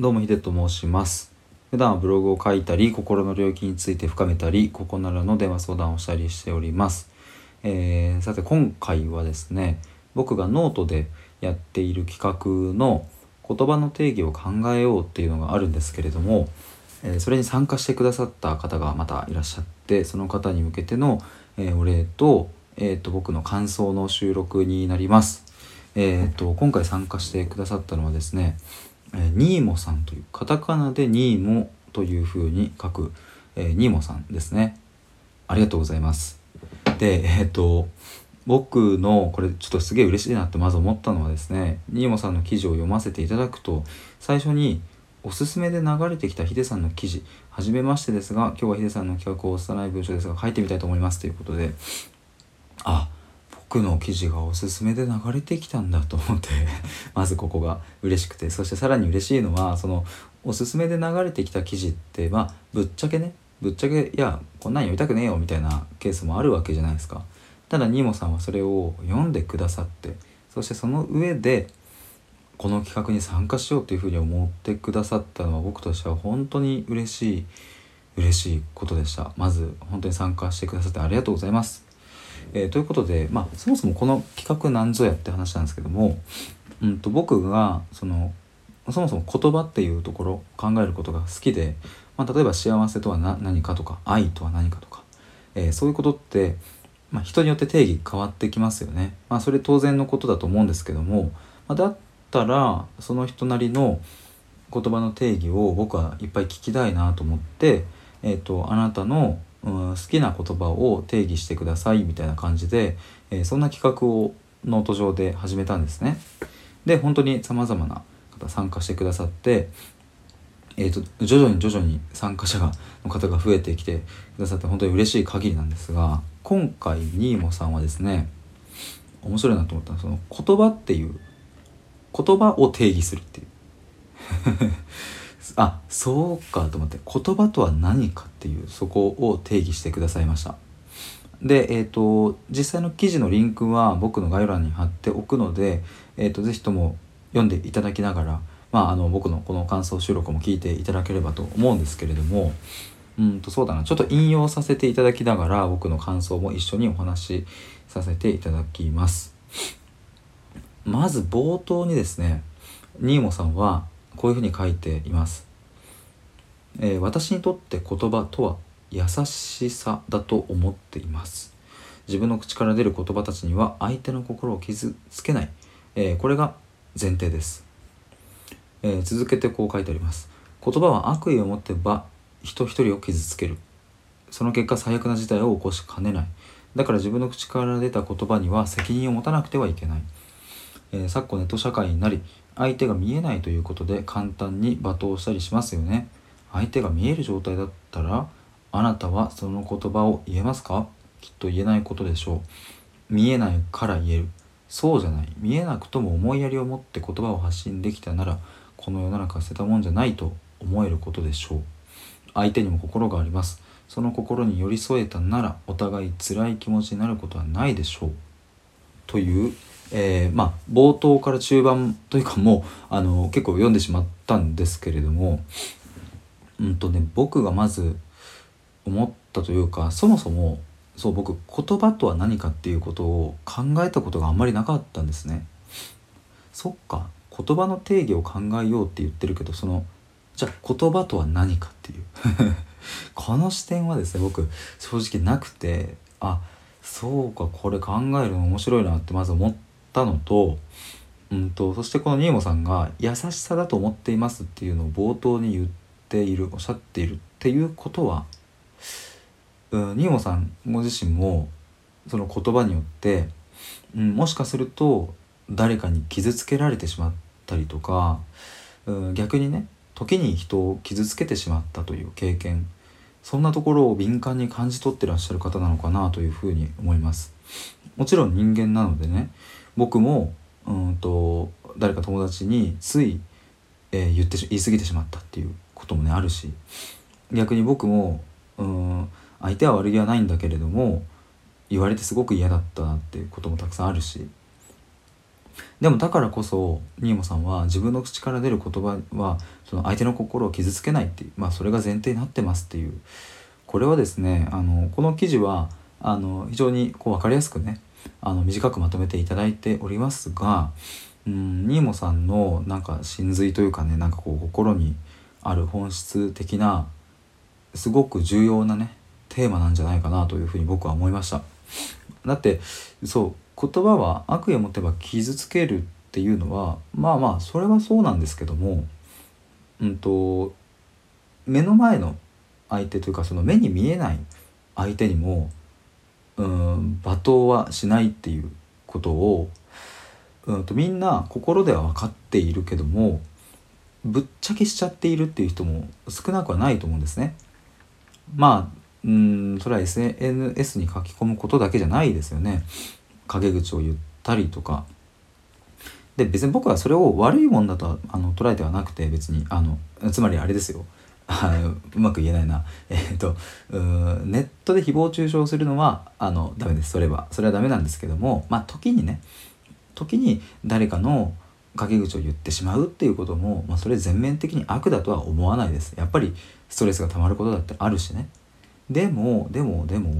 どうもヒデと申します普段はブログを書いたり心の領域について深めたりココナラの電話相談をしたりしております、えー、さて今回はですね僕がノートでやっている企画の言葉の定義を考えようっていうのがあるんですけれども、えー、それに参加してくださった方がまたいらっしゃってその方に向けての、えー、お礼と,、えーと、僕の感想の収録になります。えーと今回参加してくださったのはですねえ、ニーモさんというカタカナでニーモというふうに書く、え、ニーモさんですね。ありがとうございます。でえっ、と僕のこれちょっとすげえ嬉しいなってまず思ったのはですねニーモさんの記事を読ませていただくと最初におすすめで流れてきたヒデさんの記事はじめましてですが今日はヒデさんの企画を幼い文章ですが書いてみたいと思いますということで僕の記事がおすすめで流れてきたんだと思って まずここが嬉しくてそしてさらに嬉しいのはそのおすすめで流れてきた記事ってまあぶっちゃけねぶっちゃけいやこんなん読みたくねえよみたいなケースもあるわけじゃないですか。ただニモさんはそれを読んでくださってそしてその上でこの企画に参加しようというふうに思ってくださったのは僕としては本当に嬉しい嬉しいことでした。まず本当に参加してくださってありがとうございます。えー、ということで、まあ、そもそもこの企画なんぞやって話なんですけども、うんと、僕がそのそもそも言葉っていうところ考えることが好きで、まあ、例えば幸せとは何かとか愛とは何かとか、えー、そういうことって、まあ、人によって定義変わってきますよね。まあ、それ当然のことだと思うんですけども、まあ、だったらその人なりの言葉の定義を僕はいっぱい聞きたいなと思って、えーとあなたのうん、好きな言葉を定義してくださいみたいな感じで、えー、そんな企画をノート上で始めたんですね。で本当にさまざまな方参加してくださって、えーと、徐々に徐々に参加者の方が増えてきてくださって本当に嬉しい限りなんですが今回ニーモさんはですね面白いなと思ったのはその言葉っていう言葉を定義するっていうあそうかと思って言葉とは何かっていうそこを定義してくださいました。でえっ、ー、と実際の記事のリンクは僕の概要欄に貼っておくので、えーと、是非とも読んでいただきながら、まあ、あの僕のこの感想収録も聞いていただければと思うんですけれどもうんとそうだなちょっと引用させていただきながら僕の感想も一緒にお話しさせていただきます。まず冒頭にですねニーモさんはこういうふうに書いています。えー、私にとって言葉とは優しさだと思っています。自分の口から出る言葉たちには相手の心を傷つけない、えー、これが前提です、えー、続けてこう書いてあります。言葉は悪意を持ってば人一人を傷つける。その結果最悪な事態を起こしかねない。だから自分の口から出た言葉には責任を持たなくてはいけない、えー、昨今ネット社会になり相手が見えないということで簡単に罵倒したりしますよね。相手が見える状態だったらあなたはその言葉を言えますか？きっと言えないことでしょう。見えないから言える。そうじゃない。見えなくとも思いやりを持って言葉を発信できたならこの世の中捨てたもんじゃないと思えることでしょう。相手にも心があります。その心に寄り添えたならお互い辛い気持ちになることはないでしょう。というえー、まあ冒頭から中盤というかもうあの結構読んでしまったんですけれどもうんとね僕がまず思ったというかそもそもそう僕言葉とは何かっていうことを考えたことがあんまりなかったんですね。そっか言葉の定義を考えようって言ってるけどそのじゃあ言葉とは何かっていう この視点はですね僕正直なくてあそうかこれ考えるの面白いなってまず思ってたのと,、うんと、そしてこのニーモさんが「優しさだと思っています」っていうのを冒頭に言っているおっしゃっているっていうことは、うん、ニーモさんご自身もその言葉によって、うん、もしかすると誰かに傷つけられてしまったりとか、うん、逆にね時に人を傷つけてしまったという経験そんなところを敏感に感じ取ってらっしゃる方なのかなというふうに思います。もちろん人間なのでね僕もうんと誰か友達につい、えー、言って言い過ぎてしまったっていうこともねあるし逆に僕もうん相手は悪気はないんだけれども言われてすごく嫌だったなっていうこともたくさんあるしでもだからこそニーモさんは自分の口から出る言葉はその相手の心を傷つけないっていう、まあ、それが前提になってますっていうこれはですねあのこの記事はあの非常にこう分かりやすくねあの短くまとめていただいておりますがうんニーモさんのなんか真髄というかねなんかこう心にある本質的なすごく重要なねテーマなんじゃないかなというふうに僕は思いました。だってそう言葉は悪意を持てば傷つけるっていうのはまあまあそれはそうなんですけどもうんと目の前の相手というかその目に見えない相手にもうん罵倒はしないっていうことをうんとみんな心では分かっているけどもぶっちゃけしちゃっているっていう人も少なくはないと思うんですね。まあうんそれは SNS に書き込むことだけじゃないですよね。陰口を言ったりとか。で別に僕はそれを悪いもんだとあの捉えてはなくて別にあのつまりあれですよあ うまく言えないな。えっ、とネットで誹謗中傷するのはあのダメです。それは。それはダメなんですけどもまあ時にね時に誰かの陰口を言ってしまうっていうことも、まあ、それ全面的に悪だとは思わないです。やっぱりストレスがたまることだってあるしね。でもでもでも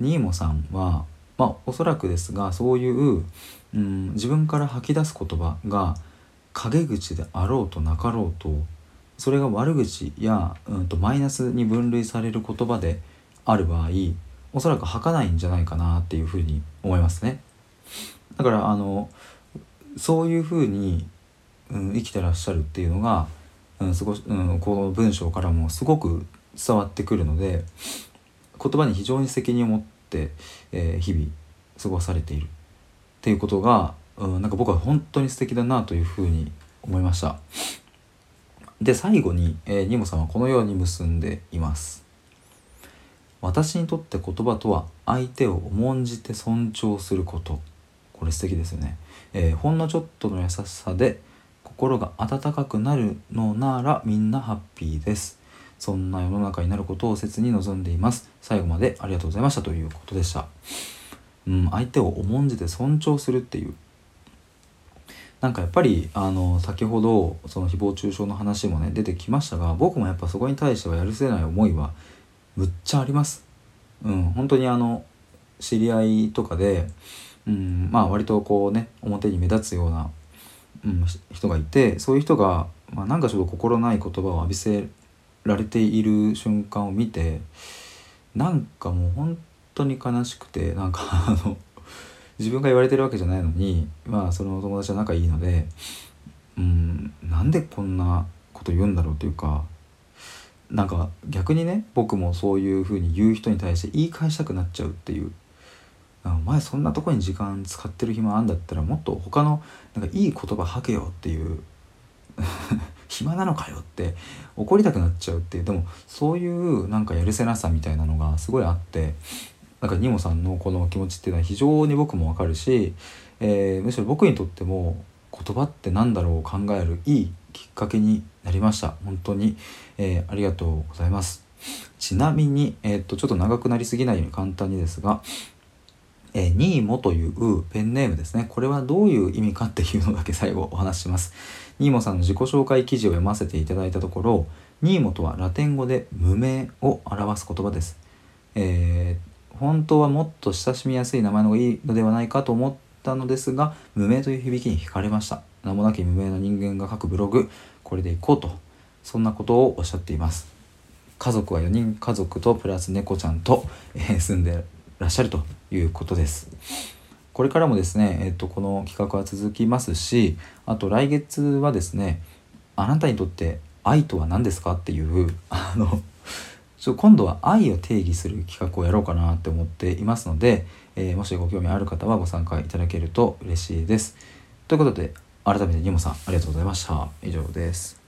ニーモさんはまあおそらくですがそういう、うん、自分から吐き出す言葉が陰口であろうとなかろうとそれが悪口や、うんと、マイナスに分類される言葉である場合おそらく吐かないんじゃないかなっていうふうに思いますね。だからあのそういうふうに、うん、生きてらっしゃるっていうのが、うん、すごうん、この文章からもすごく伝わってくるので言葉に非常に責任を持って、えー、日々過ごされているっていうことが、うん、なんか僕は本当に素敵だなというふうに思いました。で最後に、えー、ニモさんはこのように結んでいます。私にとって言葉とは相手を重んじて尊重すること。これ素敵ですよね、えー、ほんのちょっとの優しさで心が温かくなるのならみんなハッピーです。そんな世の中になることを切に望んでいます。最後までありがとうございましたということでした。うん相手を重んじて尊重するっていうなんかやっぱりあの先ほどその誹謗中傷の話もね出てきましたが僕もやっぱそこに対してはやるせない思いはむっちゃあります。うん本当にあの知り合いとかでうんまあ割とこうね表に目立つような、うん、人がいてそういう人が、まあ、なんかちょっと心ない言葉を浴びせられている瞬間を見てなんかもう本当に悲しくてなんかあの自分が言われてるわけじゃないのにまあその友達は仲いいのでうんなんでこんなこと言うんだろうっていうかなんか逆にね僕もそういうふうに言う人に対して言い返したくなっちゃうっていう。お前そんなとこに時間使ってる暇あんだったらもっと他のなんかいい言葉吐けよっていう。暇なのかよって怒りたくなっちゃうっていう。でもそういうなんかやるせなさみたいなのがすごいあってなんかニモさんのこの気持ちっていうのは非常に僕もわかるし、えー、むしろ僕にとっても言葉って何だろうを考えるいいきっかけになりました本当に、えー、ありがとうございますちなみに、えー、っとちょっと長くなりすぎないように簡単にですがえー、ニーモというペンネームですね。これはどういう意味かっていうのだけ最後お話しします。ニーモさんの自己紹介記事を読ませていただいたところ、ニーモとはラテン語で無名を表す言葉です。えー、本当はもっと親しみやすい名前の方がいいのではないかと思ったのですが、無名という響きに惹かれました。名もなき無名の人間が書くブログ、これでいこうと、そんなことをおっしゃっています。家族は4人家族とプラス猫ちゃんと、えー、住んでらっしゃるということです。これからもですね、えっと、この企画は続きますしあと来月はですねあなたにとって愛とは何ですかっていうあの今度は愛を定義する企画をやろうかなって思っていますので、えー、もしご興味ある方はご参加いただけると嬉しいです。ということで改めてニモさんありがとうございました。以上です。